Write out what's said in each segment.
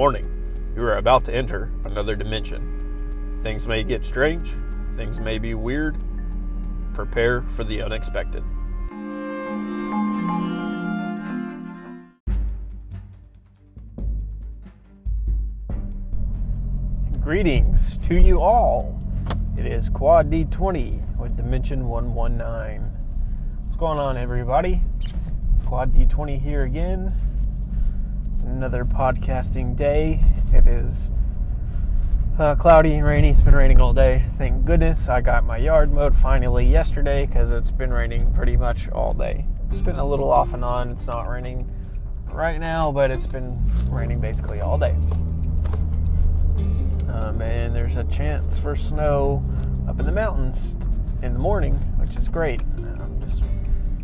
Warning you are about to enter another dimension. Things may get strange, things may be weird. Prepare for the unexpected. Greetings to you all. It is Quad D20 with Dimension 119. What's going on, everybody? Quad D20 here again. Another podcasting day. It is uh, cloudy and rainy. It's been raining all day. Thank goodness I got my yard mowed finally yesterday because it's been raining pretty much all day. It's been a little off and on. It's not raining right now, but it's been raining basically all day. Um, and there's a chance for snow up in the mountains in the morning, which is great. I'm just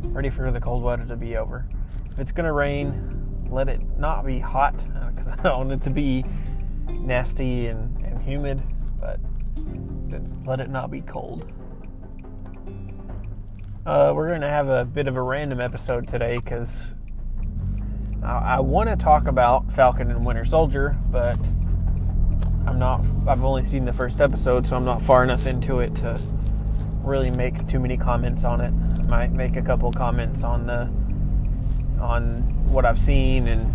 ready for the cold weather to be over. If it's going to rain, let it not be hot because I don't want it to be nasty and, and humid, but let it not be cold. Uh, we're going to have a bit of a random episode today because I, I want to talk about Falcon and Winter Soldier, but I'm not. I've only seen the first episode, so I'm not far enough into it to really make too many comments on it. Might make a couple comments on the on what I've seen, and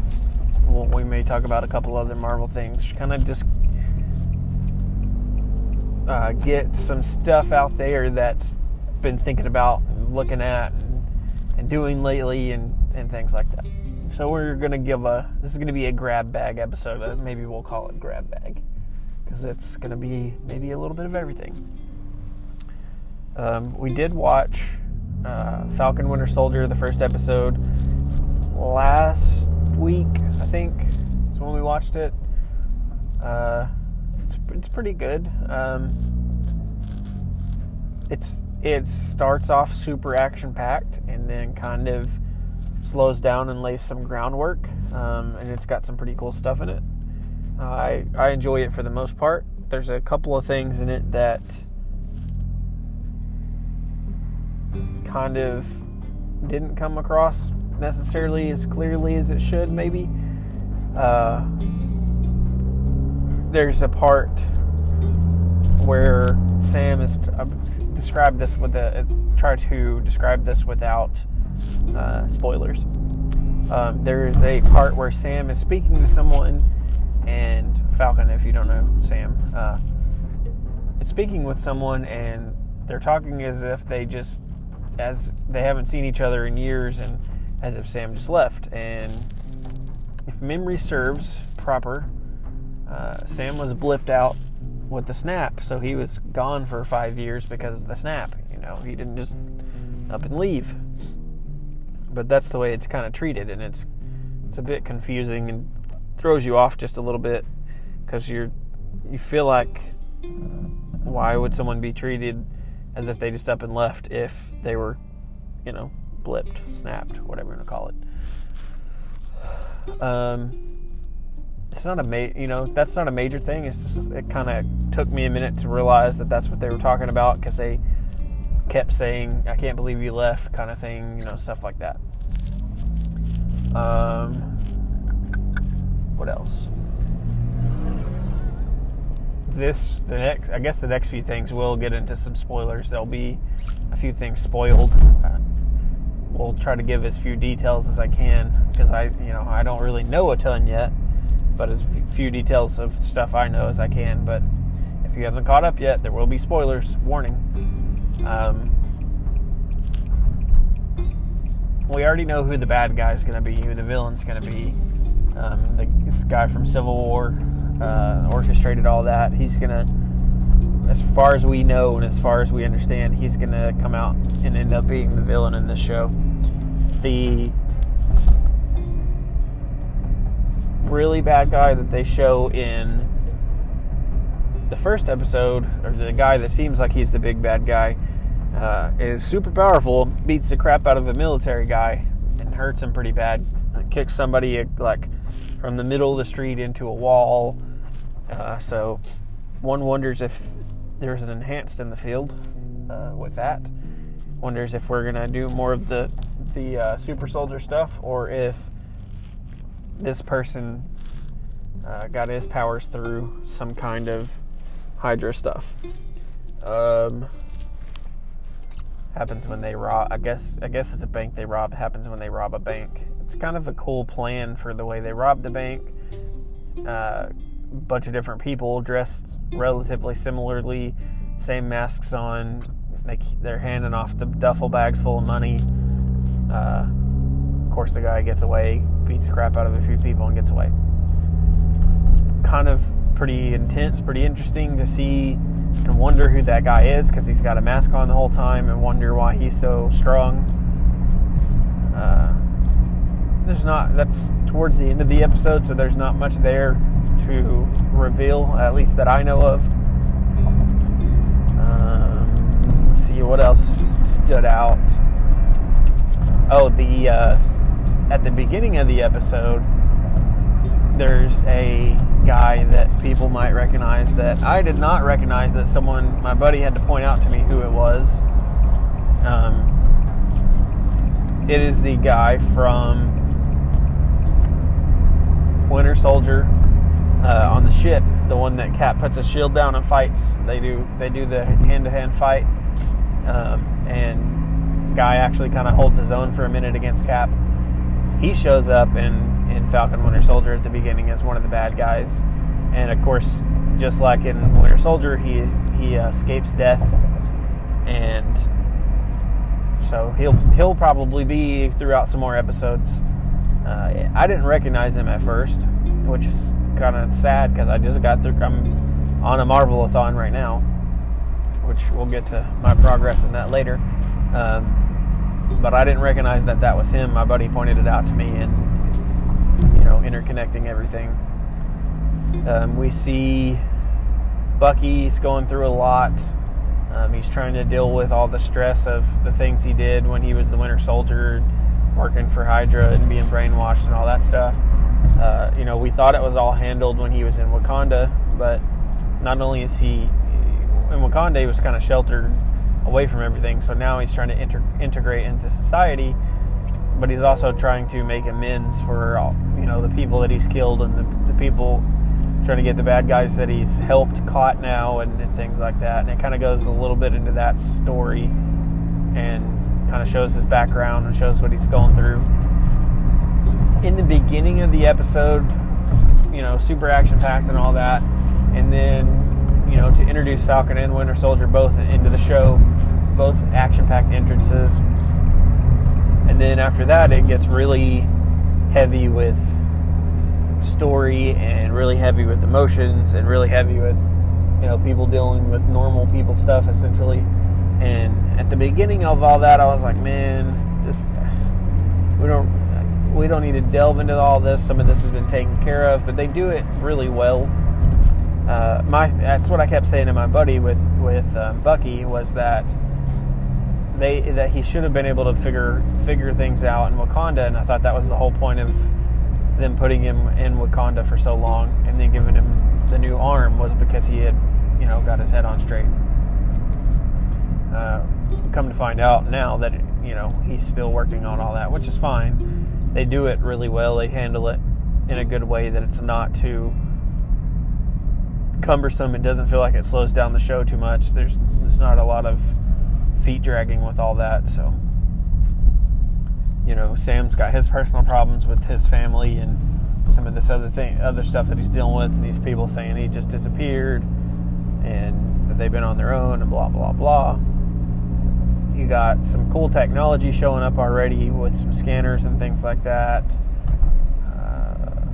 we'll, we may talk about a couple other Marvel things. Kind of just uh, get some stuff out there that's been thinking about, looking at, and, and doing lately, and and things like that. So we're gonna give a. This is gonna be a grab bag episode. Maybe we'll call it grab bag because it's to be maybe a little bit of everything. Um, we did watch uh, Falcon Winter Soldier, the first episode, last week, I think. Is when we watched it. Uh, it's, it's pretty good. Um, it's it starts off super action packed and then kind of slows down and lays some groundwork. Um, and it's got some pretty cool stuff in it. I I enjoy it for the most part. There's a couple of things in it that kind of didn't come across necessarily as clearly as it should. Maybe uh, there's a part where Sam is uh, describe this with a uh, try to describe this without uh, spoilers. Um, there is a part where Sam is speaking to someone and Falcon, if you don't know Sam, uh, is speaking with someone and they're talking as if they just, as they haven't seen each other in years and as if Sam just left. And if memory serves proper, uh, Sam was blipped out with the snap, so he was gone for five years because of the snap. You know, he didn't just up and leave. But that's the way it's kind of treated, and it's it's a bit confusing and throws you off just a little bit because you're you feel like why would someone be treated as if they just up and left if they were you know blipped snapped whatever you want to call it um it's not a ma- you know that's not a major thing it's just it kind of took me a minute to realize that that's what they were talking about because they kept saying i can't believe you left kind of thing you know stuff like that um what else? This, the next, I guess the next few things will get into some spoilers. There'll be a few things spoiled. Uh, we'll try to give as few details as I can because I, you know, I don't really know a ton yet, but as few details of stuff I know as I can. But if you haven't caught up yet, there will be spoilers. Warning. Um, we already know who the bad guy is going to be, who the villain's going to be. Um, the, this guy from Civil War uh, orchestrated all that. He's gonna, as far as we know and as far as we understand, he's gonna come out and end up being the villain in this show. The really bad guy that they show in the first episode, or the guy that seems like he's the big bad guy, uh, is super powerful, beats the crap out of a military guy, and hurts him pretty bad. Kicks somebody like from the middle of the street into a wall. Uh, so one wonders if there's an enhanced in the field uh, with that. Wonders if we're gonna do more of the the uh, super soldier stuff, or if this person uh, got his powers through some kind of Hydra stuff. Um, happens when they rob. I guess I guess it's a bank they rob. Happens when they rob a bank. It's kind of a cool plan for the way they rob the bank. Uh, bunch of different people dressed relatively similarly, same masks on. Like they're handing off the duffel bags full of money. Uh, of course, the guy gets away, beats the crap out of a few people, and gets away. It's kind of pretty intense, pretty interesting to see and wonder who that guy is because he's got a mask on the whole time and wonder why he's so strong. Uh, there's not, that's towards the end of the episode, so there's not much there to reveal, at least that I know of. Um, let's see what else stood out. Oh, the uh, at the beginning of the episode, there's a guy that people might recognize that I did not recognize. That someone, my buddy, had to point out to me who it was. Um, it is the guy from Winter Soldier uh, on the ship, the one that Cap puts a shield down and fights. They do they do the hand to hand fight, um, and guy actually kind of holds his own for a minute against Cap. He shows up in in Falcon Winter Soldier at the beginning as one of the bad guys, and of course, just like in Winter Soldier, he he escapes death, and so he'll he'll probably be throughout some more episodes. Uh, I didn't recognize him at first, which is kind of sad because I just got through. I'm on a Marvelathon right now, which we'll get to my progress in that later. Um, but I didn't recognize that that was him. My buddy pointed it out to me, and you know, interconnecting everything. Um, we see Bucky's going through a lot. Um, he's trying to deal with all the stress of the things he did when he was the Winter Soldier, working for Hydra and being brainwashed and all that stuff. Uh, you know, we thought it was all handled when he was in Wakanda, but not only is he in Wakanda, he was kind of sheltered away from everything. So now he's trying to inter- integrate into society, but he's also trying to make amends for all, you know the people that he's killed and the, the people trying to get the bad guys that he's helped caught now and, and things like that. And it kind of goes a little bit into that story and kind of shows his background and shows what he's going through. In the beginning of the episode, you know, super action packed and all that. And then, you know, to introduce Falcon and Winter Soldier both into the show, both action packed entrances. And then after that, it gets really heavy with story and really heavy with emotions and really heavy with you know people dealing with normal people stuff essentially and at the beginning of all that i was like man this we don't we don't need to delve into all this some of this has been taken care of but they do it really well uh, my that's what i kept saying to my buddy with with um, bucky was that they that he should have been able to figure figure things out in wakanda and i thought that was the whole point of them putting him in Wakanda for so long and then giving him the new arm was because he had, you know, got his head on straight. Uh, come to find out now that you know he's still working on all that, which is fine. They do it really well. They handle it in a good way that it's not too cumbersome. It doesn't feel like it slows down the show too much. There's there's not a lot of feet dragging with all that, so you know, Sam's got his personal problems with his family and some of this other thing, other stuff that he's dealing with, and these people saying he just disappeared and that they've been on their own and blah blah blah. You got some cool technology showing up already with some scanners and things like that. Uh,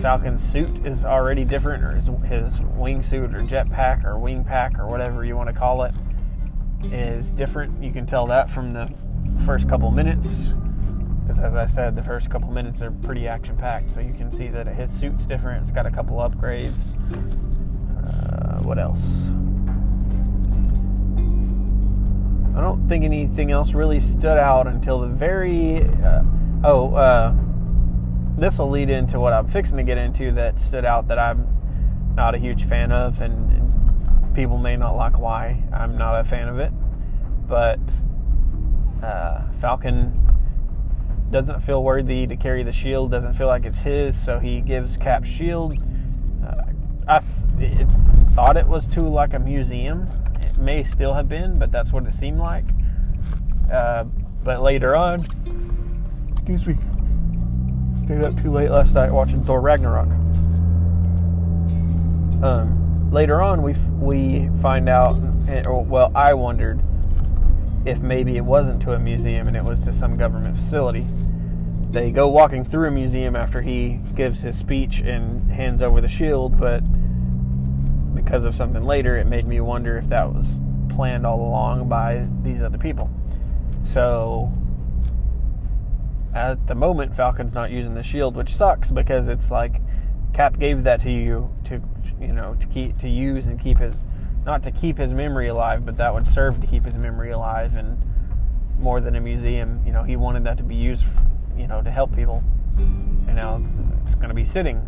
Falcon's suit is already different, or his, his wingsuit or jetpack or wing pack or whatever you want to call it is different. You can tell that from the first couple minutes because as I said, the first couple minutes are pretty action packed. So you can see that his suit's different. It's got a couple upgrades. Uh, what else? I don't think anything else really stood out until the very. Uh, oh, uh, this will lead into what I'm fixing to get into that stood out that I'm not a huge fan of, and, and people may not like why I'm not a fan of it. But uh, Falcon doesn't feel worthy to carry the shield, doesn't feel like it's his, so he gives Cap shield. Uh, I th- it, thought it was to like a museum. May still have been, but that's what it seemed like. Uh, but later on, excuse me, stayed up too late last night watching Thor Ragnarok. Um, later on, we we find out, or well, I wondered if maybe it wasn't to a museum and it was to some government facility. They go walking through a museum after he gives his speech and hands over the shield, but because of something later, it made me wonder if that was planned all along by these other people. So at the moment, Falcon's not using the shield, which sucks because it's like Cap gave that to you to you know to keep to use and keep his not to keep his memory alive, but that would serve to keep his memory alive and more than a museum. You know, he wanted that to be used, you know, to help people. And now it's going to be sitting.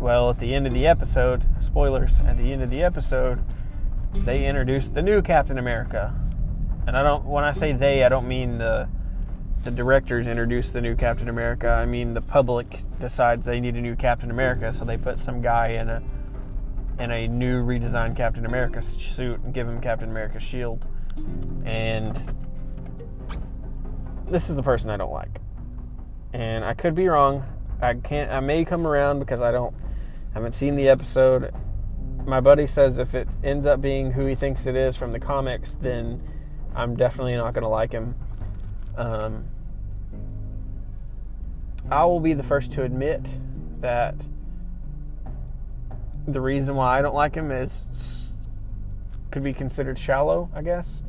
Well, at the end of the episode, spoilers, at the end of the episode, they introduced the new Captain America. And I don't when I say they, I don't mean the the directors introduced the new Captain America. I mean the public decides they need a new Captain America, so they put some guy in a in a new redesigned Captain America suit and give him Captain America's shield. And this is the person I don't like. And I could be wrong. I can't I may come around because I don't haven't seen the episode. My buddy says if it ends up being who he thinks it is from the comics, then I'm definitely not going to like him. Um, I will be the first to admit that the reason why I don't like him is could be considered shallow, I guess.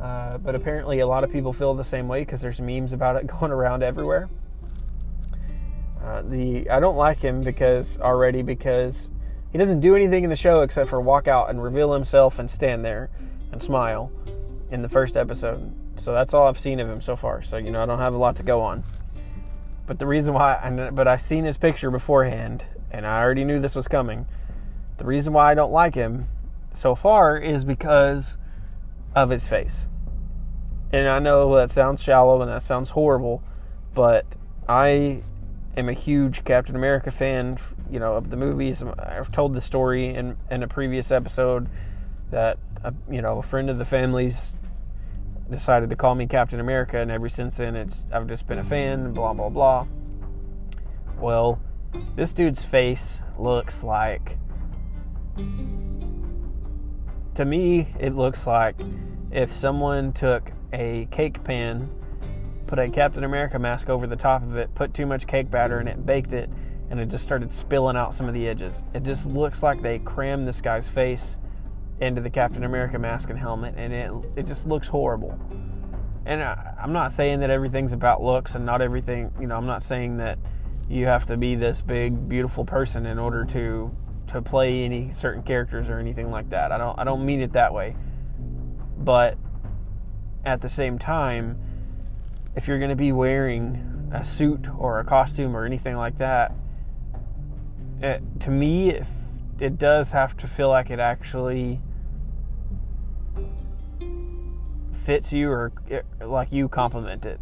Uh, but apparently, a lot of people feel the same way because there's memes about it going around everywhere. Uh, the I don't like him because already because he doesn't do anything in the show except for walk out and reveal himself and stand there and smile in the first episode. So that's all I've seen of him so far. So you know I don't have a lot to go on. But the reason why, I, but I've seen his picture beforehand, and I already knew this was coming. The reason why I don't like him so far is because of his face. And I know that sounds shallow and that sounds horrible, but I am a huge Captain America fan, you know, of the movies. Um, I've told the story in, in a previous episode that, a, you know, a friend of the family's decided to call me Captain America, and ever since then, it's I've just been a fan, blah, blah, blah. Well, this dude's face looks like to me, it looks like if someone took a cake pan, put a Captain America mask over the top of it, put too much cake batter in it, baked it, and it just started spilling out some of the edges. It just looks like they crammed this guy's face into the Captain America mask and helmet, and it it just looks horrible. And I, I'm not saying that everything's about looks, and not everything. You know, I'm not saying that you have to be this big, beautiful person in order to to play any certain characters or anything like that. I don't I don't mean it that way. But at the same time, if you're going to be wearing a suit or a costume or anything like that, it, to me it, it does have to feel like it actually fits you or it, like you compliment it.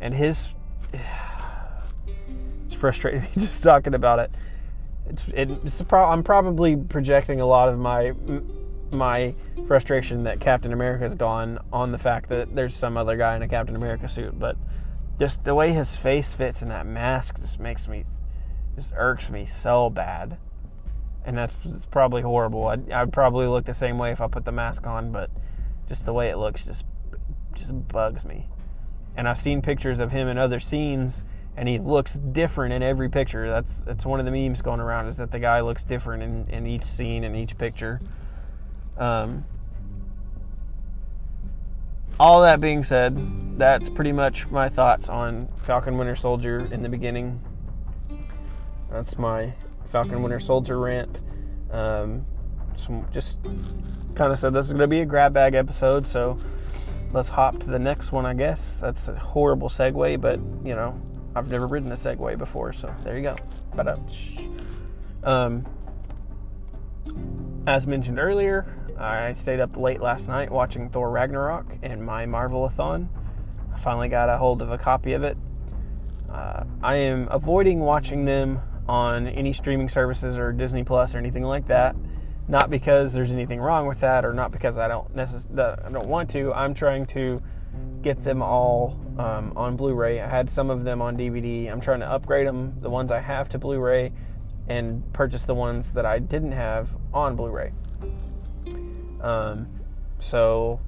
And his it's frustrating me just talking about it it's, it's pro- I'm probably projecting a lot of my my frustration that Captain America's gone on the fact that there's some other guy in a Captain America suit, but just the way his face fits in that mask just makes me just irks me so bad. And that's probably horrible. I'd, I'd probably look the same way if I put the mask on, but just the way it looks just just bugs me. And I've seen pictures of him in other scenes and he looks different in every picture. That's that's one of the memes going around is that the guy looks different in, in each scene in each picture. Um, all that being said, that's pretty much my thoughts on Falcon Winter Soldier in the beginning. That's my Falcon Winter Soldier rant. Um, so just kind of said this is going to be a grab bag episode, so let's hop to the next one, I guess. That's a horrible segue, but you know, I've never ridden a Segway before, so there you go. But um, as mentioned earlier, I stayed up late last night watching Thor Ragnarok and my Marvelathon. I finally got a hold of a copy of it. Uh, I am avoiding watching them on any streaming services or Disney Plus or anything like that. Not because there's anything wrong with that, or not because I don't necess- I don't want to. I'm trying to get them all um, on Blu-ray. I had some of them on DVD. I'm trying to upgrade them, the ones I have to Blu-ray, and purchase the ones that I didn't have on Blu-ray. Um, so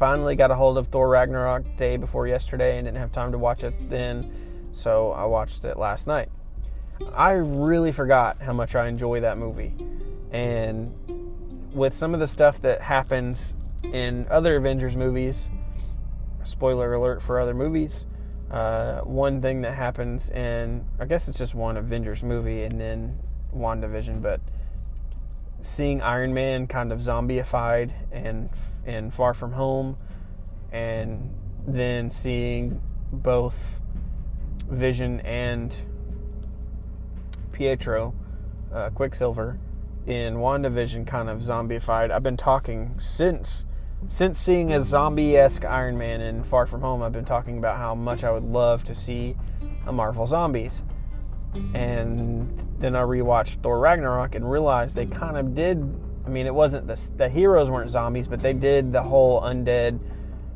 finally got a hold of Thor Ragnarok day before yesterday and didn't have time to watch it then, so I watched it last night. I really forgot how much I enjoy that movie. And with some of the stuff that happens in other Avengers movies, spoiler alert for other movies, uh, one thing that happens in, I guess it's just one Avengers movie and then WandaVision, but seeing Iron Man kind of zombieified and and Far From Home, and then seeing both Vision and Pietro, uh, Quicksilver, in WandaVision kind of zombieified. I've been talking since since seeing a zombie-esque Iron Man in Far From Home. I've been talking about how much I would love to see a Marvel Zombies and then I rewatched Thor Ragnarok and realized they kind of did. I mean, it wasn't the the heroes weren't zombies, but they did the whole undead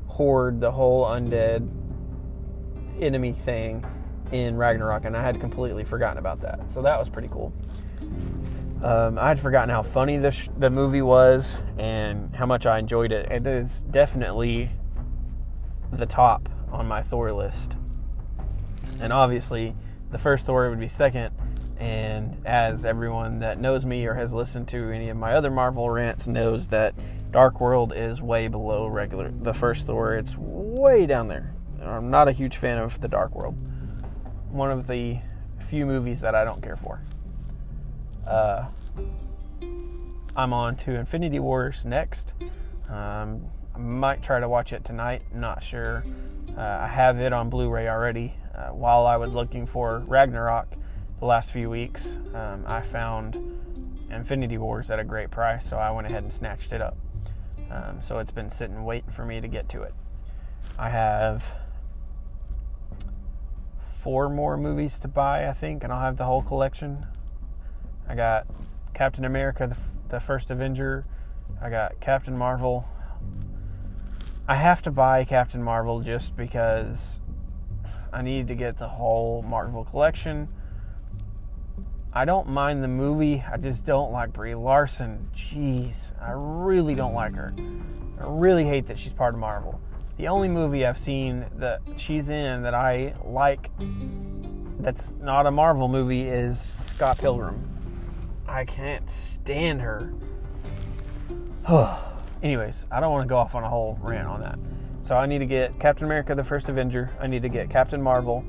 horde, the whole undead enemy thing in Ragnarok, and I had completely forgotten about that. So that was pretty cool. Um, I had forgotten how funny the sh- the movie was and how much I enjoyed it. It is definitely the top on my Thor list, and obviously the first Thor would be second. And as everyone that knows me or has listened to any of my other Marvel rants knows that Dark World is way below regular the first Thor. It's way down there. I'm not a huge fan of the Dark World. One of the few movies that I don't care for. Uh, I'm on to Infinity Wars next. Um, I might try to watch it tonight. Not sure. Uh, I have it on Blu-ray already. Uh, while I was looking for Ragnarok the last few weeks, um, I found Infinity Wars at a great price, so I went ahead and snatched it up. Um, so it's been sitting waiting for me to get to it. I have four more movies to buy, I think, and I'll have the whole collection. I got Captain America, the, the first Avenger. I got Captain Marvel. I have to buy Captain Marvel just because I needed to get the whole Marvel collection. I don't mind the movie. I just don't like Brie Larson. Jeez, I really don't like her. I really hate that she's part of Marvel. The only movie I've seen that she's in that I like that's not a Marvel movie is Scott Pilgrim. I can't stand her. Anyways, I don't want to go off on a whole rant on that. So I need to get Captain America: The First Avenger. I need to get Captain Marvel.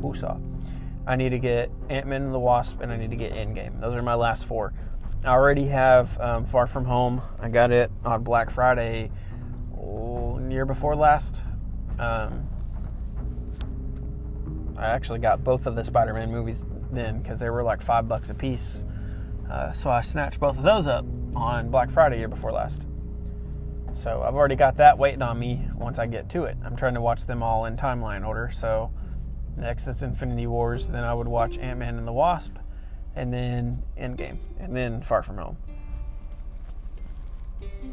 Woosah. I need to get Ant Man and the Wasp, and I need to get Endgame. Those are my last four. I already have um, Far From Home. I got it on Black Friday, oh, year before last. Um, I actually got both of the Spider-Man movies then because they were like five bucks a piece. Uh, so I snatched both of those up on Black Friday year before last. So I've already got that waiting on me once I get to it. I'm trying to watch them all in timeline order. So next is Infinity Wars, then I would watch Ant Man and the Wasp, and then Endgame, and then Far From Home.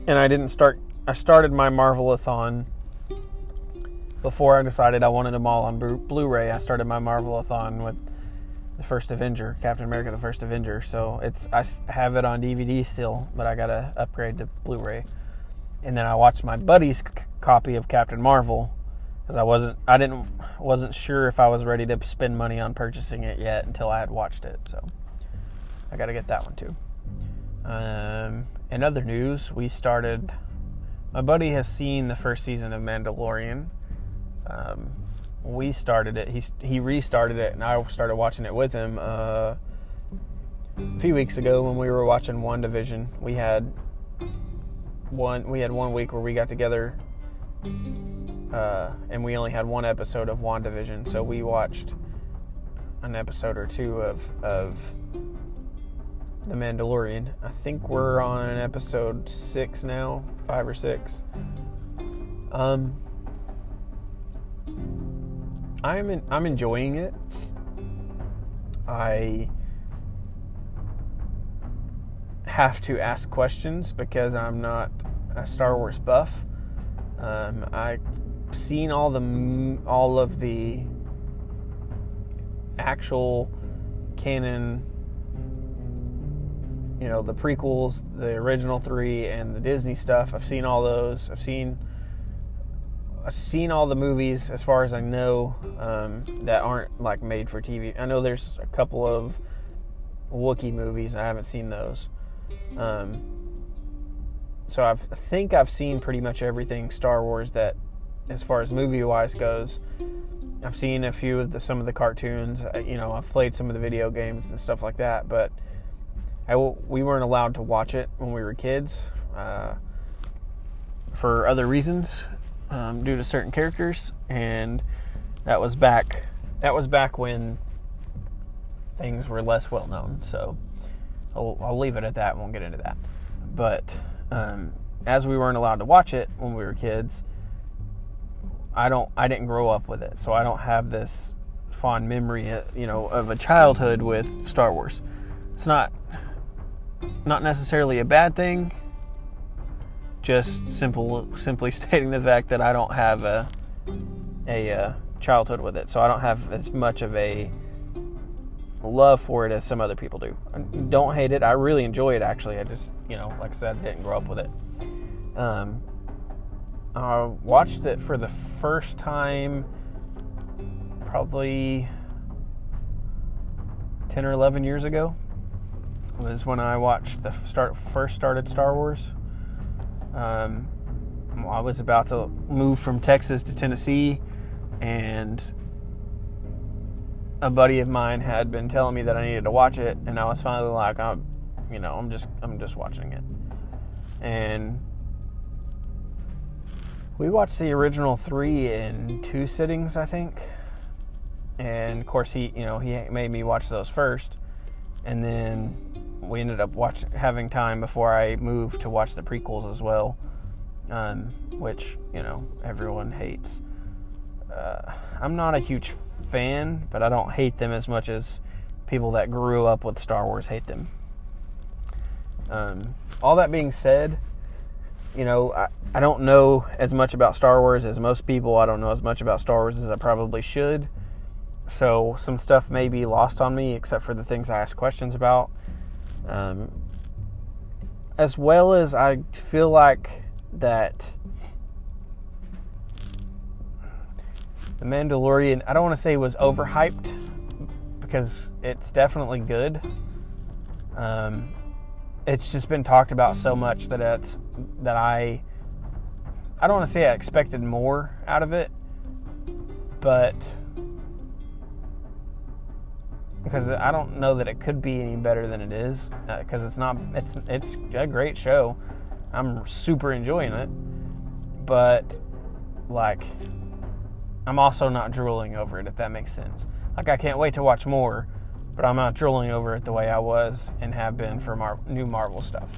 And I didn't start. I started my Marvelathon before I decided I wanted them all on Blu-ray. I started my Marvelathon with the first Avenger, Captain America: The First Avenger. So it's I have it on DVD still, but I gotta upgrade to Blu-ray and then I watched my buddy's c- copy of Captain Marvel because I wasn't I didn't wasn't sure if I was ready to spend money on purchasing it yet until I had watched it. So I got to get that one too. Um, in other news, we started. My buddy has seen the first season of Mandalorian. Um, we started it. He he restarted it, and I started watching it with him. Uh, a few weeks ago, when we were watching WandaVision, we had one we had one week where we got together uh, and we only had one episode of WandaVision, so we watched an episode or two of of The Mandalorian. I think we're on episode six now, five or six. Um, I'm in, I'm enjoying it. I have to ask questions because I'm not a Star Wars buff. Um, I've seen all the all of the actual canon, you know, the prequels, the original three, and the Disney stuff. I've seen all those. I've seen I've seen all the movies as far as I know um, that aren't like made for TV. I know there's a couple of Wookiee movies. I haven't seen those. Um, so I've, I think I've seen pretty much everything Star Wars that, as far as movie wise goes. I've seen a few of the some of the cartoons. You know, I've played some of the video games and stuff like that. But I we weren't allowed to watch it when we were kids uh, for other reasons um, due to certain characters, and that was back. That was back when things were less well known. So I'll, I'll leave it at that. Won't get into that. But um, as we weren't allowed to watch it when we were kids, I don't. I didn't grow up with it, so I don't have this fond memory, uh, you know, of a childhood with Star Wars. It's not not necessarily a bad thing just simple, simply stating the fact that I don't have a a uh, childhood with it, so I don't have as much of a love for it as some other people do. I don't hate it. I really enjoy it actually. I just, you know, like I said, didn't grow up with it. Um, I watched it for the first time probably 10 or 11 years ago. Was when I watched the start first started Star Wars. Um, I was about to move from Texas to Tennessee, and a buddy of mine had been telling me that I needed to watch it, and I was finally like, I'm, you know, I'm just, I'm just watching it, and we watched the original three in two sittings, I think, and of course he, you know, he made me watch those first, and then we ended up watch, having time before I moved to watch the prequels as well, um, which you know everyone hates. Uh, I'm not a huge fan, but I don't hate them as much as people that grew up with Star Wars hate them. Um, all that being said, you know, I, I don't know as much about Star Wars as most people. I don't know as much about Star Wars as I probably should. So some stuff may be lost on me, except for the things I ask questions about. Um, as well as I feel like that The Mandalorian, I don't want to say was overhyped because it's definitely good. Um, it's just been talked about so much that it's that I I don't want to say I expected more out of it, but because I don't know that it could be any better than it is because uh, it's not it's it's a great show. I'm super enjoying it, but like I'm also not drooling over it if that makes sense. Like I can't wait to watch more, but I'm not drooling over it the way I was and have been for Mar- new Marvel stuff.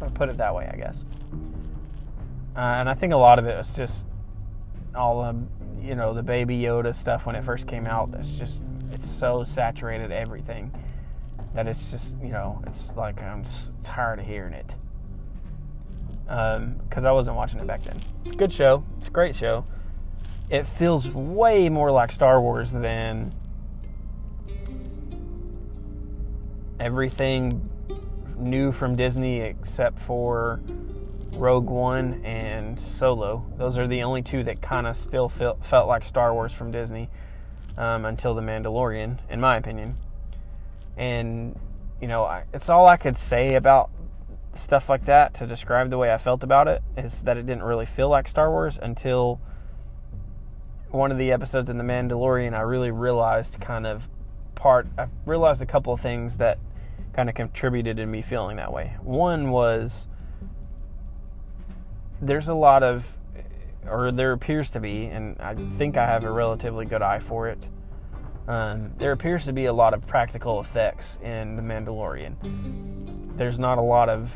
I put it that way, I guess. Uh, and I think a lot of it was just all the you know the Baby Yoda stuff when it first came out. It's just it's so saturated everything that it's just you know it's like I'm tired of hearing it because um, I wasn't watching it back then. Good show. It's a great show. It feels way more like Star Wars than everything new from Disney except for Rogue One and Solo. Those are the only two that kind of still felt, felt like Star Wars from Disney um, until The Mandalorian, in my opinion. And, you know, I, it's all I could say about stuff like that to describe the way I felt about it is that it didn't really feel like Star Wars until one of the episodes in The Mandalorian. I really realized kind of part, I realized a couple of things that kind of contributed to me feeling that way. One was there's a lot of or there appears to be, and I think I have a relatively good eye for it. Um, there appears to be a lot of practical effects in The Mandalorian. There's not a lot of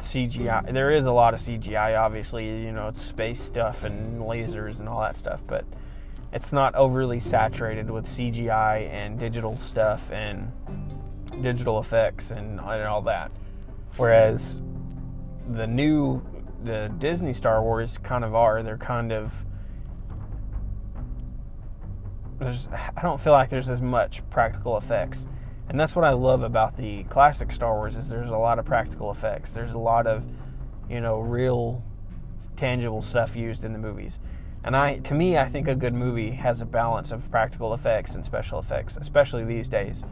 CGI. Mm-hmm. There is a lot of CGI, obviously. You know, it's space stuff and lasers and all that stuff, but it's not overly saturated with CGI and digital stuff and digital effects and, and all that. Whereas the new the Disney Star Wars kind of are. They're kind of there's I don't feel like there's as much practical effects. And that's what I love about the classic Star Wars is there's a lot of practical effects. There's a lot of, you know, real tangible stuff used in the movies. And I to me I think a good movie has a balance of practical effects and special effects, especially these days.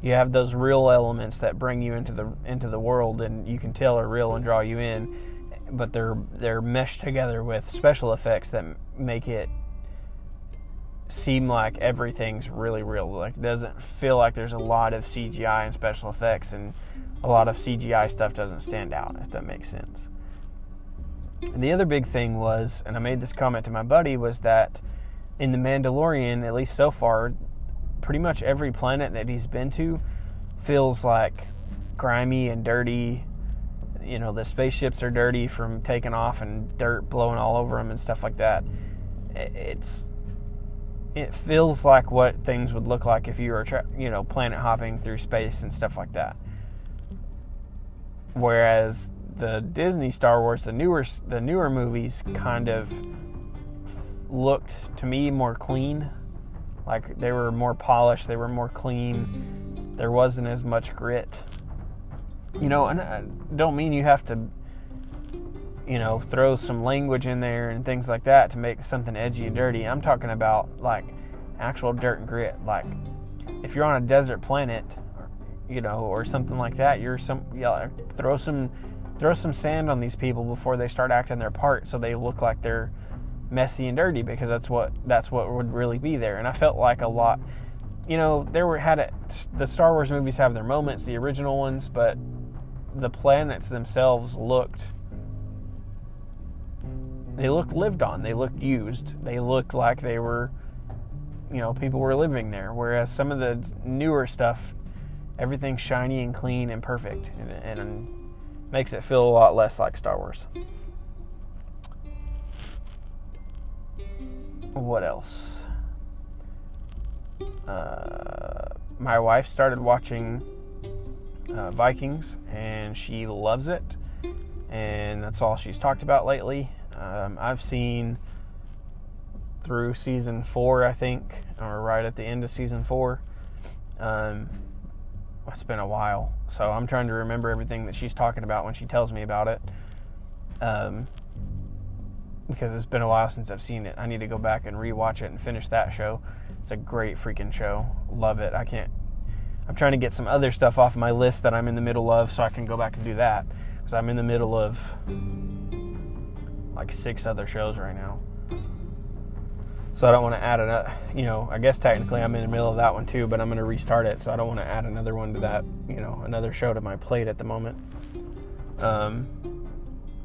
You have those real elements that bring you into the into the world and you can tell are real and draw you in, but they're they're meshed together with special effects that make it seem like everything's really real. Like doesn't feel like there's a lot of CGI and special effects, and a lot of CGI stuff doesn't stand out. If that makes sense. And the other big thing was, and I made this comment to my buddy, was that in the Mandalorian, at least so far, pretty much every planet that he's been to feels like grimy and dirty. You know, the spaceships are dirty from taking off and dirt blowing all over them and stuff like that. It's it feels like what things would look like if you were, tra- you know, planet hopping through space and stuff like that. Whereas the Disney Star Wars, the newer the newer movies, kind of looked to me more clean. Like they were more polished, they were more clean. There wasn't as much grit. You know, and I don't mean you have to you know, throw some language in there and things like that to make something edgy and dirty. I'm talking about like actual dirt and grit. Like if you're on a desert planet, you know, or something like that, you're some yeah, throw some throw some sand on these people before they start acting their part, so they look like they're messy and dirty because that's what that's what would really be there. And I felt like a lot, you know, there were had it, the Star Wars movies have their moments, the original ones, but the planets themselves looked they looked lived on. They looked used. They looked like they were, you know, people were living there. Whereas some of the newer stuff, everything's shiny and clean and perfect, and, and makes it feel a lot less like Star Wars. What else? Uh, my wife started watching uh, Vikings, and she loves it, and that's all she's talked about lately. Um, I've seen through season four, I think, or right at the end of season four. Um, it's been a while, so I'm trying to remember everything that she's talking about when she tells me about it. Um, because it's been a while since I've seen it. I need to go back and rewatch it and finish that show. It's a great freaking show. Love it. I can't. I'm trying to get some other stuff off my list that I'm in the middle of so I can go back and do that. Because I'm in the middle of like six other shows right now. So I don't want to add it You know, I guess technically I'm in the middle of that one too, but I'm going to restart it. So I don't want to add another one to that. You know, another show to my plate at the moment. Um,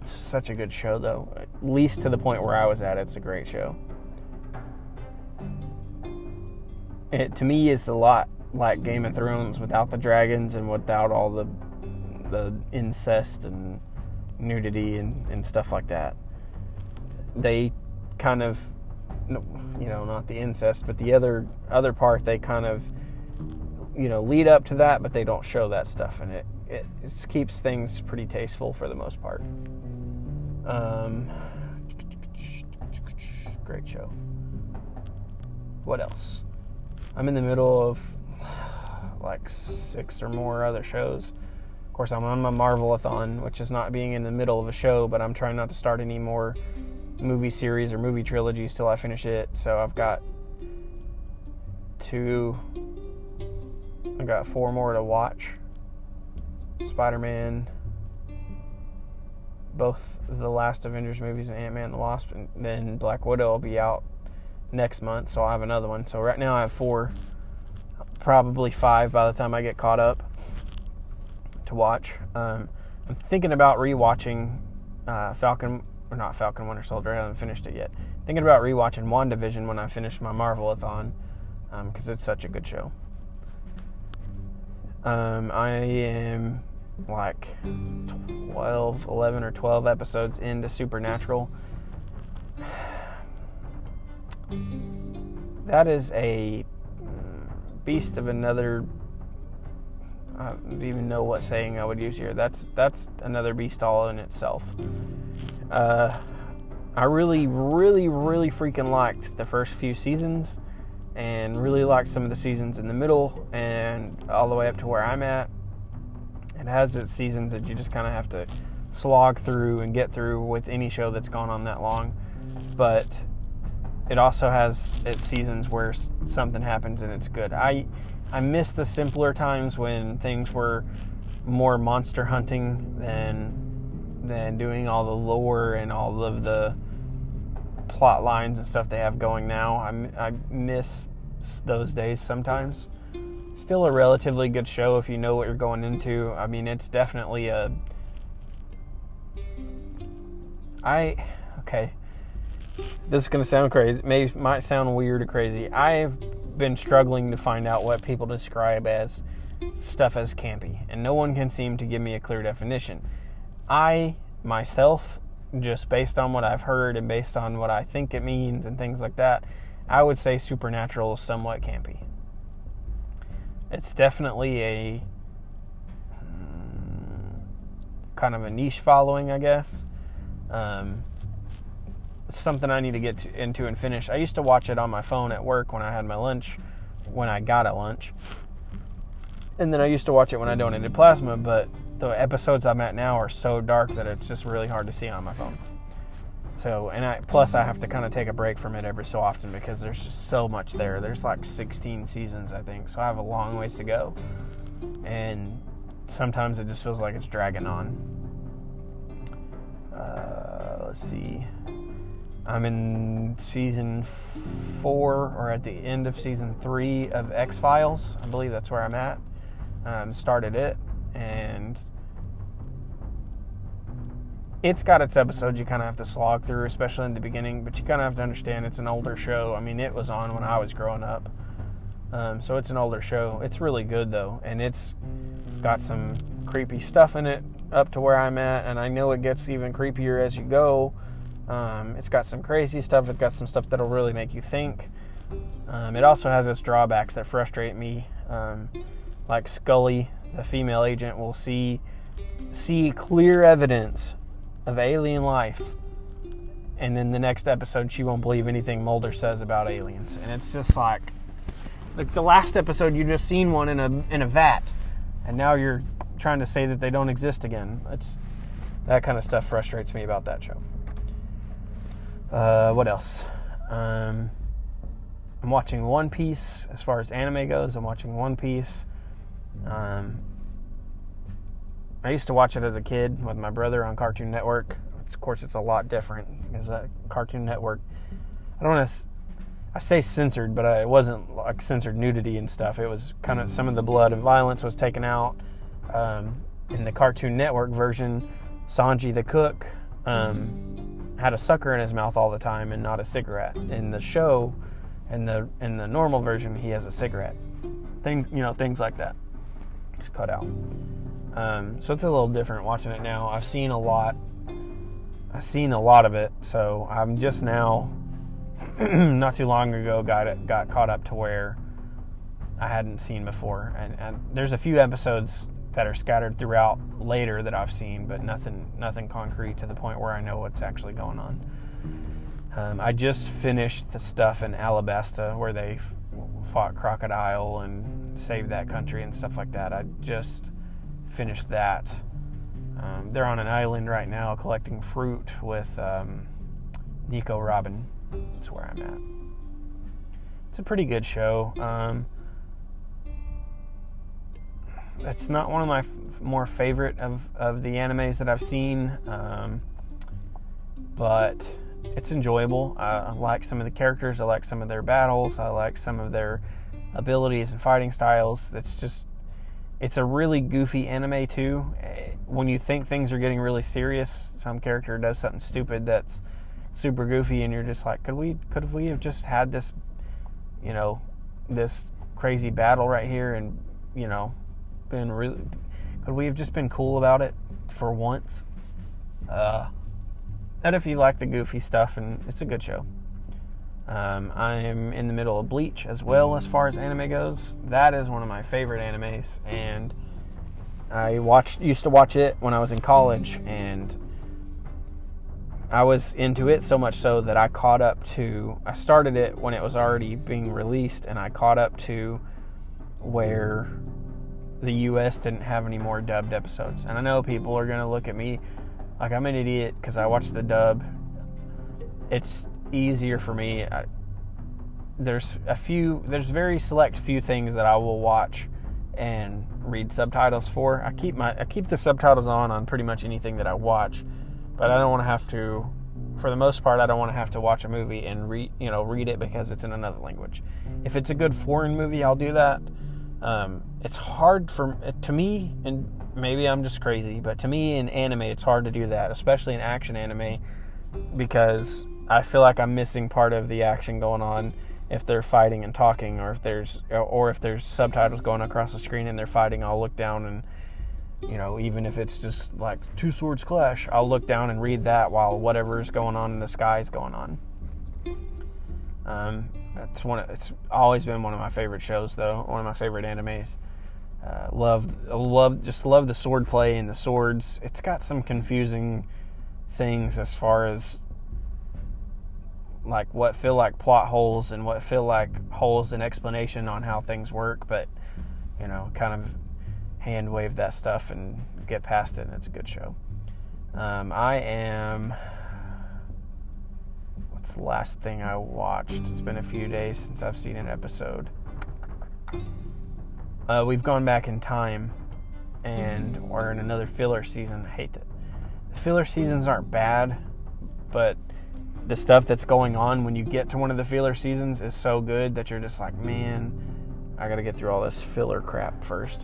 such a good show though. At least to the point where I was at, it's a great show. It to me is a lot like Game of Thrones without the dragons and without all the the incest and nudity and, and stuff like that they kind of you know not the incest but the other other part they kind of you know lead up to that but they don't show that stuff and it it, it keeps things pretty tasteful for the most part. Um, great show. What else? I'm in the middle of like six or more other shows. Of course i'm on my marvelathon which is not being in the middle of a show but i'm trying not to start any more movie series or movie trilogies till I finish it. So I've got two, I've got four more to watch. Spider Man, both the last Avengers movies and Ant Man and the Wasp, and then Black Widow will be out next month, so I'll have another one. So right now I have four, probably five by the time I get caught up to watch. Um, I'm thinking about rewatching uh, Falcon or not Falcon Winter Soldier. I haven't finished it yet. Thinking about rewatching WandaVision when I finish my Marvelathon because um, it's such a good show. Um, I am like 12, 11 or 12 episodes into Supernatural. that is a beast of another. I don't even know what saying I would use here. That's that's another beast all in itself. Uh, I really, really, really freaking liked the first few seasons, and really liked some of the seasons in the middle, and all the way up to where I'm at. It has its seasons that you just kind of have to slog through and get through with any show that's gone on that long, but it also has its seasons where something happens and it's good. I I miss the simpler times when things were more monster hunting than than doing all the lore and all of the plot lines and stuff they have going now. I, I miss those days sometimes. Still a relatively good show if you know what you're going into. I mean, it's definitely a. I okay this is going to sound crazy. May might sound weird or crazy. I've been struggling to find out what people describe as stuff as campy, and no one can seem to give me a clear definition. I myself, just based on what I've heard and based on what I think it means and things like that, I would say supernatural is somewhat campy. It's definitely a hmm, kind of a niche following, I guess. Um, something I need to get to, into and finish. I used to watch it on my phone at work when I had my lunch, when I got at lunch. And then I used to watch it when I donated plasma, but the episodes I'm at now are so dark that it's just really hard to see on my phone. So, and I, plus I have to kind of take a break from it every so often because there's just so much there. There's like 16 seasons, I think. So I have a long ways to go. And sometimes it just feels like it's dragging on. Uh, let's see. I'm in season four or at the end of season three of X Files. I believe that's where I'm at. Um, started it, and it's got its episodes you kind of have to slog through, especially in the beginning. But you kind of have to understand it's an older show. I mean, it was on when I was growing up, um, so it's an older show. It's really good though, and it's got some creepy stuff in it up to where I'm at, and I know it gets even creepier as you go um, it's got some crazy stuff. It's got some stuff that'll really make you think. Um, it also has its drawbacks that frustrate me. Um, like Scully, the female agent, will see see clear evidence of alien life, and then the next episode she won't believe anything Mulder says about aliens, and it's just like like the last episode you just seen one in a in a vat, and now you're trying to say that they don't exist again. It's that kind of stuff frustrates me about that show. Uh, what else? Um, I'm watching One Piece as far as anime goes. I'm watching One Piece. Um, I used to watch it as a kid with my brother on Cartoon Network. Of course, it's a lot different because uh, Cartoon Network. I don't want to. I say censored, but it wasn't like censored nudity and stuff. It was kind of some of the blood and violence was taken out. Um, in the Cartoon Network version, Sanji the cook um, had a sucker in his mouth all the time and not a cigarette. In the show, in the in the normal version, he has a cigarette. Things you know, things like that. Just cut out. Um, so it's a little different watching it now. I've seen a lot. I've seen a lot of it, so I'm just now, not too long ago, got it got caught up to where I hadn't seen before, and, and there's a few episodes that are scattered throughout later that I've seen, but nothing nothing concrete to the point where I know what's actually going on. Um, I just finished the stuff in Alabasta where they fought Crocodile and saved that country and stuff like that. I just finished that. Um, they're on an island right now collecting fruit with um, Nico Robin. That's where I'm at. It's a pretty good show. Um, it's not one of my f- more favorite of, of the animes that I've seen, um, but it's enjoyable. I like some of the characters. I like some of their battles. I like some of their abilities and fighting styles. It's just, it's a really goofy anime too. Eh, when you think things are getting really serious, some character does something stupid that's super goofy, and you're just like, could we, could we have just had this, you know, this crazy battle right here, and you know, been really could we have just been cool about it for once? Uh, and if you like the goofy stuff, and it's a good show. Um, I'm in the middle of Bleach as well as far as anime goes. That is one of my favorite animes, and I watched used to watch it when I was in college, and I was into it so much so that I caught up to. I started it when it was already being released, and I caught up to where the U.S. didn't have any more dubbed episodes. And I know people are gonna look at me like I'm an idiot because I watched the dub. It's easier for me. I, there's a few. There's very select few things that I will watch and read subtitles for. I keep my I keep the subtitles on on pretty much anything that I watch, but I don't want to have to. For the most part, I don't want to have to watch a movie and read you know read it because it's in another language. If it's a good foreign movie, I'll do that. Um, it's hard for to me, and maybe I'm just crazy, but to me in anime, it's hard to do that, especially in action anime, because I feel like I'm missing part of the action going on if they're fighting and talking, or if there's or if there's subtitles going across the screen and they're fighting. I'll look down and you know, even if it's just like two swords clash, I'll look down and read that while whatever's going on in the sky is going on. Um, it's one. It's always been one of my favorite shows, though. One of my favorite animes. Uh, love, love, just love the sword play and the swords. It's got some confusing things as far as like what feel like plot holes and what feel like holes in explanation on how things work, but you know, kind of hand wave that stuff and get past it, and it's a good show. Um, I am. The last thing I watched? It's been a few days since I've seen an episode. Uh, we've gone back in time, and we're in another filler season. I hate it. The filler seasons aren't bad, but the stuff that's going on when you get to one of the filler seasons is so good that you're just like, man, I got to get through all this filler crap first.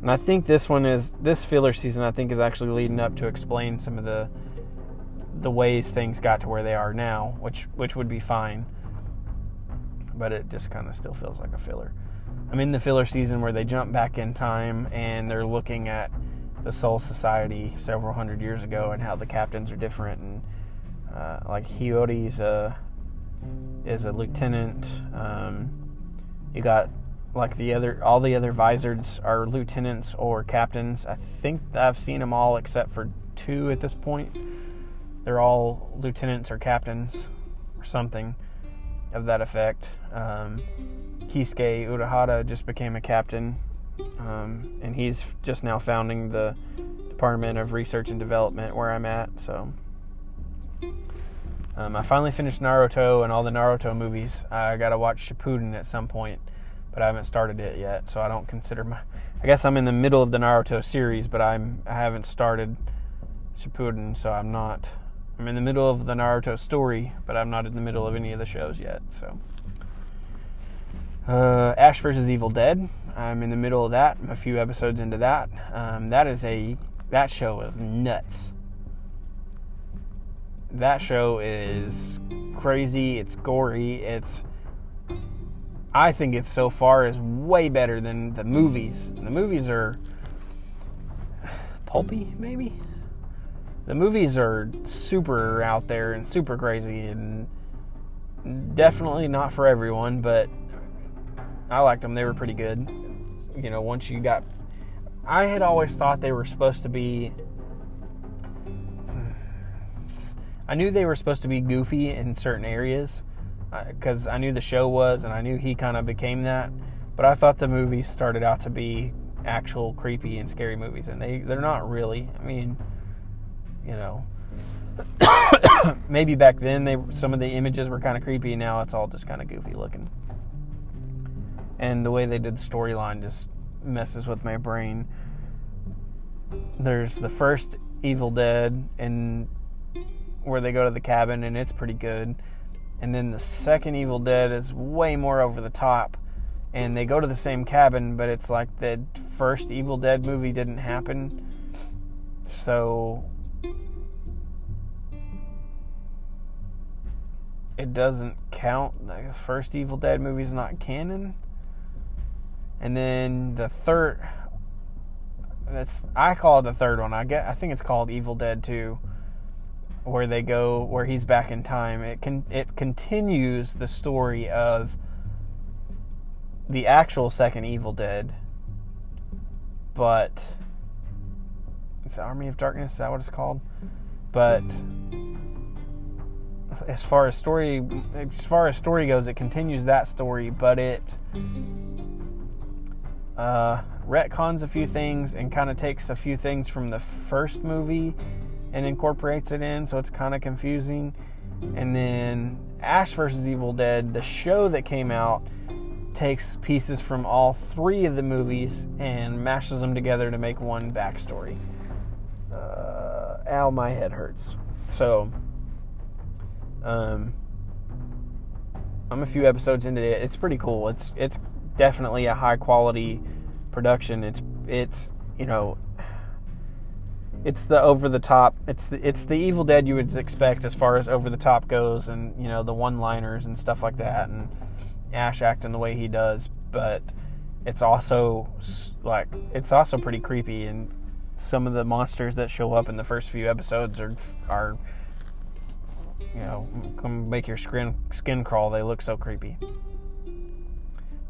And I think this one is this filler season. I think is actually leading up to explain some of the the ways things got to where they are now, which which would be fine. But it just kind of still feels like a filler. I'm in the filler season where they jump back in time and they're looking at the Soul Society several hundred years ago and how the captains are different and uh, like Hiyori's a is a lieutenant. Um, you got like the other all the other Vizards are lieutenants or captains. I think I've seen them all except for two at this point. They're all lieutenants or captains or something of that effect. Um, Kisuke Urahara just became a captain, um, and he's just now founding the Department of Research and Development where I'm at. So um, I finally finished Naruto and all the Naruto movies. I got to watch Shippuden at some point, but I haven't started it yet, so I don't consider my. I guess I'm in the middle of the Naruto series, but I'm I haven't started Shippuden, so I'm not. I'm in the middle of the Naruto story, but I'm not in the middle of any of the shows yet. So, uh, Ash versus Evil Dead. I'm in the middle of that. I'm a few episodes into that. Um, that is a that show is nuts that show is crazy. It's gory. It's I think it's so far is way better than the movies. The movies are pulpy, maybe. The movies are super out there and super crazy and definitely not for everyone, but I liked them. They were pretty good. You know, once you got I had always thought they were supposed to be I knew they were supposed to be goofy in certain areas because uh, I knew the show was, and I knew he kind of became that. But I thought the movies started out to be actual creepy and scary movies, and they they're not really. I mean, you know, maybe back then they some of the images were kind of creepy. Now it's all just kind of goofy looking, and the way they did the storyline just messes with my brain. There's the first Evil Dead, and where they go to the cabin and it's pretty good. And then the second Evil Dead is way more over the top. And they go to the same cabin, but it's like the first Evil Dead movie didn't happen. So it doesn't count. The first Evil Dead movie is not canon. And then the third that's I call it the third one. I get I think it's called Evil Dead 2 where they go where he's back in time. It can it continues the story of the actual second Evil Dead, but it's the Army of Darkness. Is that what it's called? But mm. As far as story as far as story goes, it continues that story, but it uh, retcons a few things and kind of takes a few things from the first movie and incorporates it in, so it's kind of confusing. And then Ash vs. Evil Dead, the show that came out, takes pieces from all three of the movies and mashes them together to make one backstory. Uh, ow, my head hurts. So, um, I'm a few episodes into it. It's pretty cool. It's it's definitely a high quality production. It's it's you know it's the over the top. It's the, it's the Evil Dead you would expect as far as over the top goes, and you know the one liners and stuff like that, and Ash acting the way he does. But it's also like it's also pretty creepy, and some of the monsters that show up in the first few episodes are are you know come make your skin skin crawl. They look so creepy.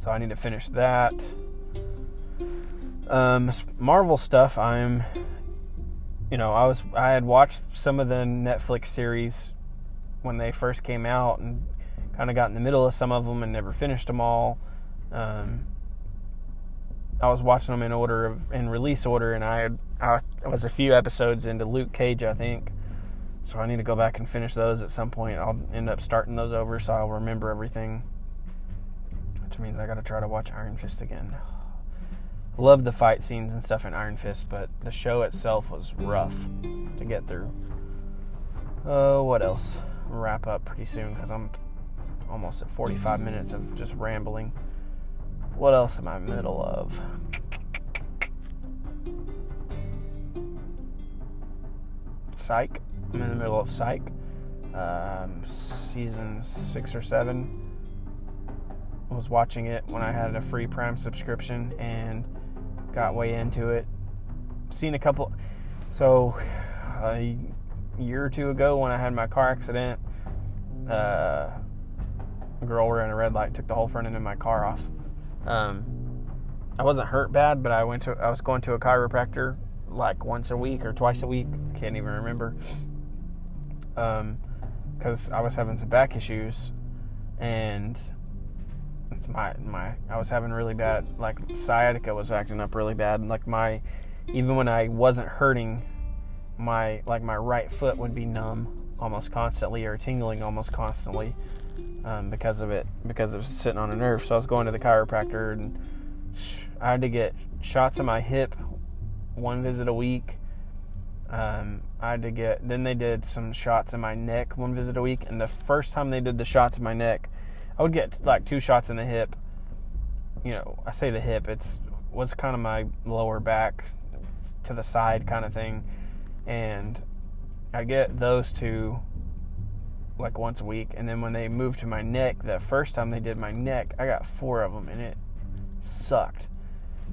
So I need to finish that. Um, Marvel stuff. I'm you know, I was I had watched some of the Netflix series when they first came out and kind of got in the middle of some of them and never finished them all. Um, I was watching them in order of in release order, and I had I was a few episodes into Luke Cage, I think. So I need to go back and finish those at some point. I'll end up starting those over, so I'll remember everything. Which means I got to try to watch Iron Fist again. Love the fight scenes and stuff in Iron Fist, but the show itself was rough to get through. Oh, uh, what else? wrap up pretty soon because I'm almost at 45 minutes of just rambling. What else am I in the middle of? Psych. I'm in the middle of Psych. Um, season six or seven. I was watching it when I had a free Prime subscription and got way into it. Seen a couple. So, a year or two ago, when I had my car accident, uh, a girl ran a red light, took the whole front end of my car off. Um, I wasn't hurt bad, but I went to I was going to a chiropractor like once a week or twice a week. Can't even remember. Um, because I was having some back issues, and it's my my I was having really bad like sciatica was acting up really bad like my even when I wasn't hurting my like my right foot would be numb almost constantly or tingling almost constantly um, because of it because it was sitting on a nerve so I was going to the chiropractor and I had to get shots in my hip one visit a week um, I had to get then they did some shots in my neck one visit a week and the first time they did the shots in my neck I would get like two shots in the hip. You know, I say the hip, it's what's kind of my lower back to the side kind of thing. And I get those two like once a week. And then when they moved to my neck, the first time they did my neck, I got four of them and it sucked.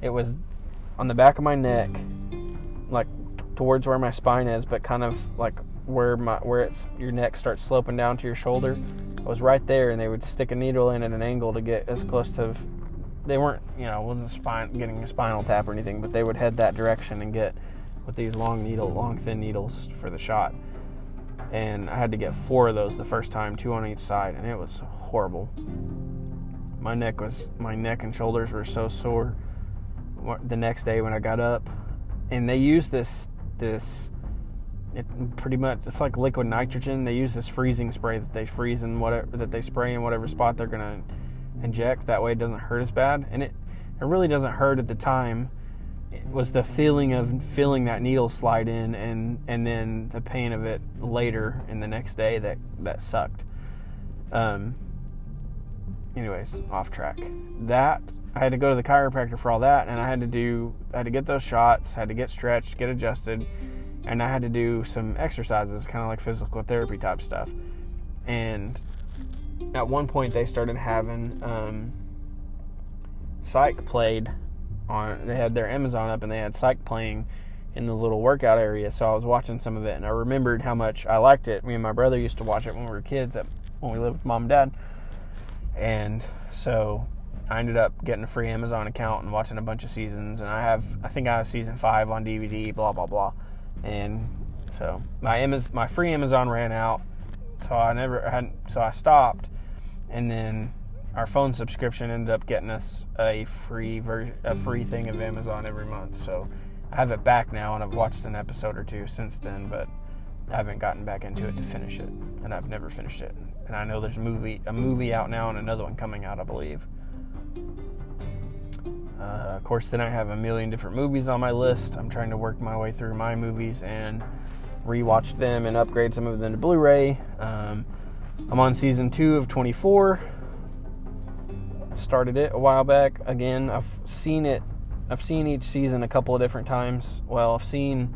It was on the back of my neck, hmm. like towards where my spine is, but kind of like where my where it's your neck starts sloping down to your shoulder. I was right there, and they would stick a needle in at an angle to get as close to. They weren't, you know, wasn't spine getting a spinal tap or anything, but they would head that direction and get with these long needle, long thin needles for the shot. And I had to get four of those the first time, two on each side, and it was horrible. My neck was, my neck and shoulders were so sore. The next day when I got up, and they use this this it pretty much it's like liquid nitrogen. They use this freezing spray that they freeze in whatever that they spray in whatever spot they're gonna inject. That way it doesn't hurt as bad, and it it really doesn't hurt at the time. It was the feeling of feeling that needle slide in, and and then the pain of it later in the next day that that sucked. Um. Anyways, off track. That I had to go to the chiropractor for all that, and I had to do I had to get those shots, had to get stretched, get adjusted and I had to do some exercises, kind of like physical therapy type stuff. And at one point, they started having um, Psych played on. They had their Amazon up, and they had Psych playing, in the little workout area. So I was watching some of it, and I remembered how much I liked it. Me and my brother used to watch it when we were kids, when we lived with mom and dad, and so I ended up getting a free Amazon account and watching a bunch of seasons. And I have, I think I have season five on DVD. Blah blah blah, and so my Amazon, my free Amazon ran out, so I never had, so I stopped, and then our phone subscription ended up getting us a free version, a free thing of Amazon every month. So I have it back now, and I've watched an episode or two since then, but I haven't gotten back into it to finish it, and I've never finished it. And I know there's a movie, a movie out now, and another one coming out, I believe. Uh, of course, then I have a million different movies on my list. I'm trying to work my way through my movies and rewatch them and upgrade some of them to Blu-ray. Um, I'm on season two of 24 started it a while back. Again, I've seen it. I've seen each season a couple of different times. Well, I've seen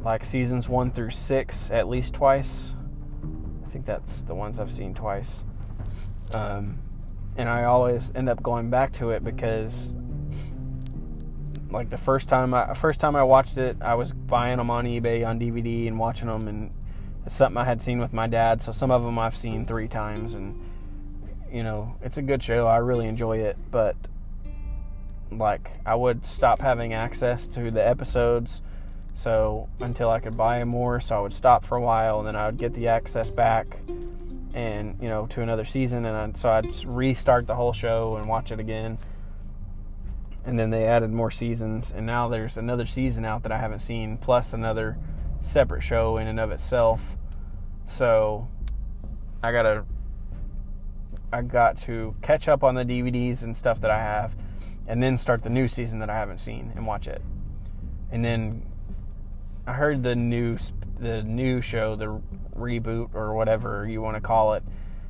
like seasons one through six at least twice. I think that's the ones I've seen twice. Um, and I always end up going back to it because, like the first time I first time I watched it, I was buying them on eBay on DVD and watching them, and it's something I had seen with my dad. So some of them I've seen three times, and you know, it's a good show. I really enjoy it, but like I would stop having access to the episodes so until I could buy more, so I would stop for a while and then I would get the access back and you know to another season and I'd, so I'd restart the whole show and watch it again. And then they added more seasons and now there's another season out that I haven't seen plus another separate show in and of itself. So I got to I got to catch up on the DVDs and stuff that I have, and then start the new season that I haven't seen and watch it. And then I heard the new the new show, the reboot or whatever you want to call it,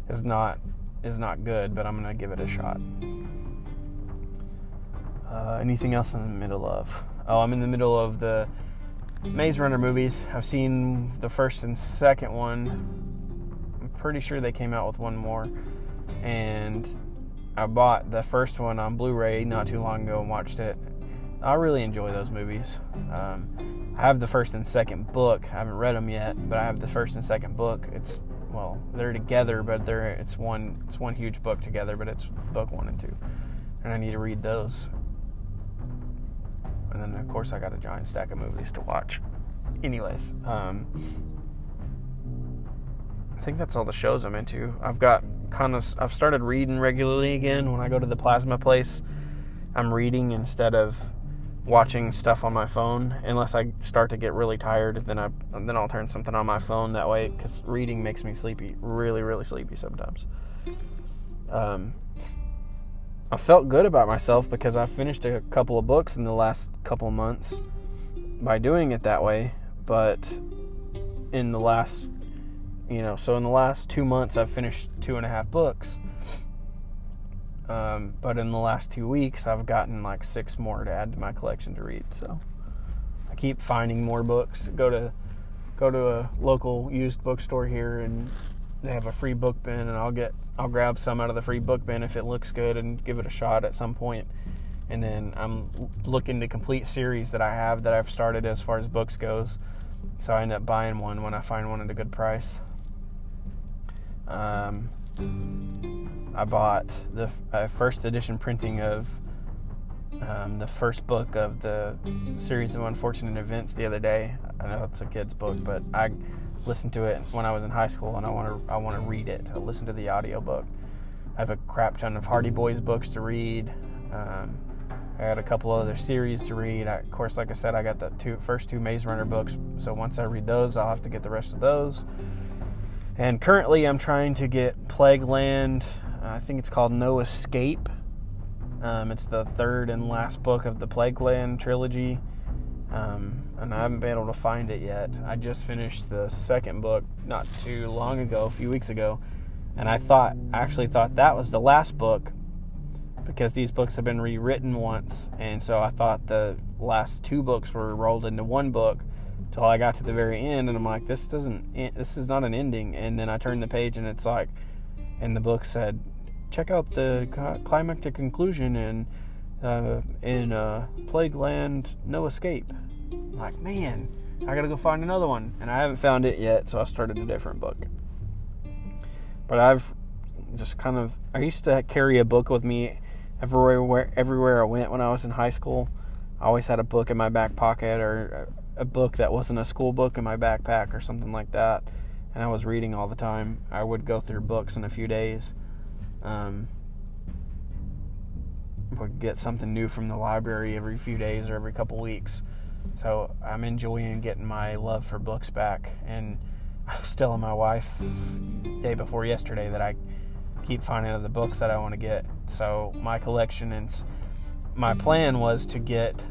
is not is not good, but I'm gonna give it a shot. Uh, anything else in the middle of? Oh, I'm in the middle of the Maze Runner movies. I've seen the first and second one. I'm pretty sure they came out with one more and I bought the first one on Blu-ray not too long ago and watched it. I really enjoy those movies. Um, I have the first and second book. I haven't read them yet, but I have the first and second book. It's well, they're together, but they're it's one it's one huge book together, but it's book one and two, and I need to read those. And then of course I got a giant stack of movies to watch. Anyways, um, I think that's all the shows I'm into. I've got kind of I've started reading regularly again when I go to the plasma place. I'm reading instead of watching stuff on my phone unless I start to get really tired then I then I'll turn something on my phone that way cuz reading makes me sleepy really really sleepy sometimes. Um I felt good about myself because I finished a couple of books in the last couple of months by doing it that way, but in the last you know, so in the last two months, I've finished two and a half books. Um, but in the last two weeks, I've gotten like six more to add to my collection to read. So I keep finding more books. Go to go to a local used bookstore here, and they have a free book bin, and I'll get I'll grab some out of the free book bin if it looks good, and give it a shot at some point. And then I'm looking to complete series that I have that I've started as far as books goes. So I end up buying one when I find one at a good price. Um, I bought the uh, first edition printing of um, the first book of the series of unfortunate events the other day. I know it's a kid's book, but I listened to it when I was in high school, and I want to I want to read it. I listened to the audiobook. I have a crap ton of Hardy Boys books to read. Um, I got a couple other series to read. I, of course, like I said, I got the two first two Maze Runner books. So once I read those, I'll have to get the rest of those. And currently, I'm trying to get Plague Land. I think it's called No Escape. Um, it's the third and last book of the Plague Land trilogy. Um, and I haven't been able to find it yet. I just finished the second book not too long ago, a few weeks ago, and I thought, actually thought that was the last book because these books have been rewritten once, and so I thought the last two books were rolled into one book till I got to the very end, and I'm like, this doesn't, this is not an ending. And then I turned the page, and it's like, and the book said, check out the climactic conclusion, and uh, in uh, Plague Land No Escape. I'm like, man, I gotta go find another one. And I haven't found it yet, so I started a different book. But I've just kind of, I used to carry a book with me everywhere, everywhere I went when I was in high school. I always had a book in my back pocket or a book that wasn't a school book in my backpack or something like that. And I was reading all the time. I would go through books in a few days. Um, would get something new from the library every few days or every couple weeks. So I'm enjoying getting my love for books back. And I was telling my wife day before yesterday that I keep finding other books that I want to get. So my collection and my plan was to get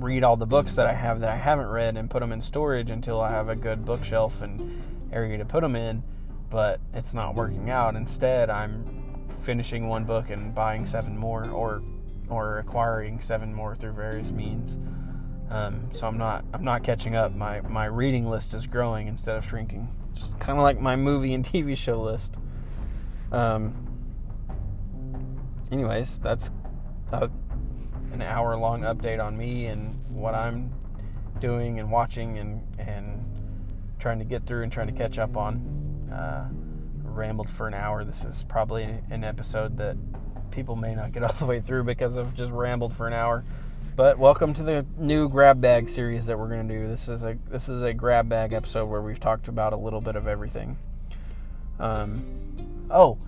read all the books that I have that I haven't read and put them in storage until I have a good bookshelf and area to put them in. But it's not working out. Instead, I'm finishing one book and buying seven more, or or acquiring seven more through various means. Um, so I'm not I'm not catching up. My my reading list is growing instead of shrinking. Just kind of like my movie and TV show list. Um, anyways, that's a, an hour long update on me and what I'm doing and watching and and trying to get through and trying to catch up on. Uh, rambled for an hour. This is probably an episode that people may not get all the way through because I've just rambled for an hour. But welcome to the new grab bag series that we're going to do. This is a this is a grab bag episode where we've talked about a little bit of everything. Um, oh,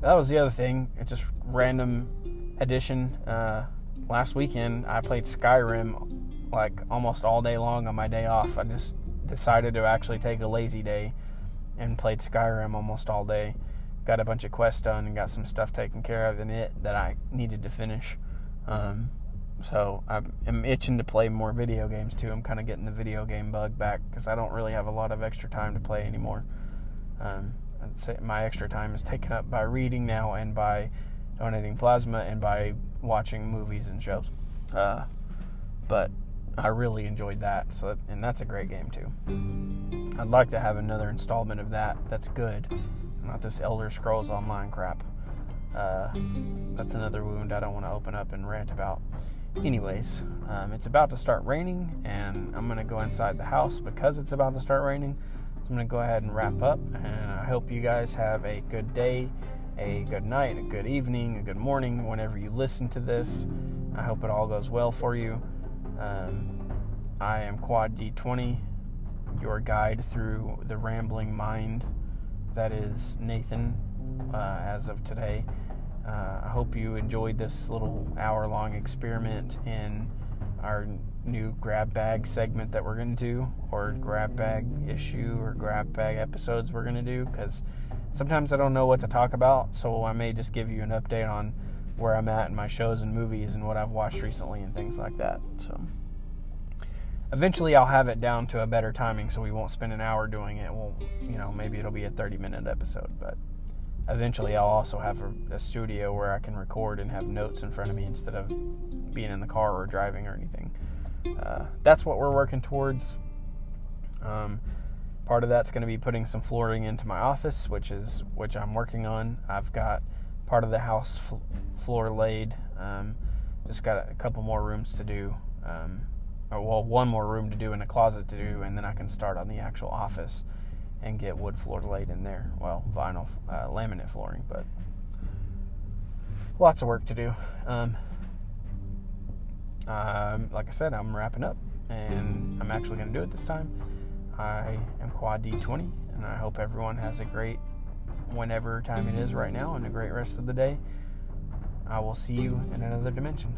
that was the other thing. Just random addition. Uh, last weekend I played Skyrim like almost all day long on my day off. I just decided to actually take a lazy day and played Skyrim almost all day. Got a bunch of quests done and got some stuff taken care of in it that I needed to finish. Um, so I'm itching to play more video games too. I'm kind of getting the video game bug back because I don't really have a lot of extra time to play anymore. Um, my extra time is taken up by reading now and by donating plasma and by watching movies and shows. Uh, but I really enjoyed that. So, and that's a great game too. I'd like to have another installment of that. That's good, not this Elder Scrolls Online crap. Uh, that's another wound I don't want to open up and rant about. Anyways, um, it's about to start raining, and I'm gonna go inside the house because it's about to start raining. So I'm gonna go ahead and wrap up, and I hope you guys have a good day, a good night, a good evening, a good morning whenever you listen to this. I hope it all goes well for you. Um, I am Quad D20, your guide through the rambling mind that is Nathan uh, as of today. Uh, I hope you enjoyed this little hour long experiment in our new grab bag segment that we're going to do, or grab bag issue, or grab bag episodes we're going to do, because sometimes I don't know what to talk about, so I may just give you an update on where I'm at in my shows and movies and what I've watched recently and things like that. So eventually I'll have it down to a better timing so we won't spend an hour doing it. Well, you know, maybe it'll be a 30 minute episode, but eventually I'll also have a, a, studio where I can record and have notes in front of me instead of being in the car or driving or anything. Uh, that's what we're working towards. Um, part of that's going to be putting some flooring into my office, which is which I'm working on. I've got part of the house floor laid. Um, just got a couple more rooms to do. Um, well, one more room to do and a closet to do, and then I can start on the actual office and get wood floor laid in there. Well, vinyl uh, laminate flooring, but lots of work to do. Um, um, like I said, I'm wrapping up, and I'm actually going to do it this time. I am Quad D20, and I hope everyone has a great whenever time it is right now and a great rest of the day. I will see you in another dimension.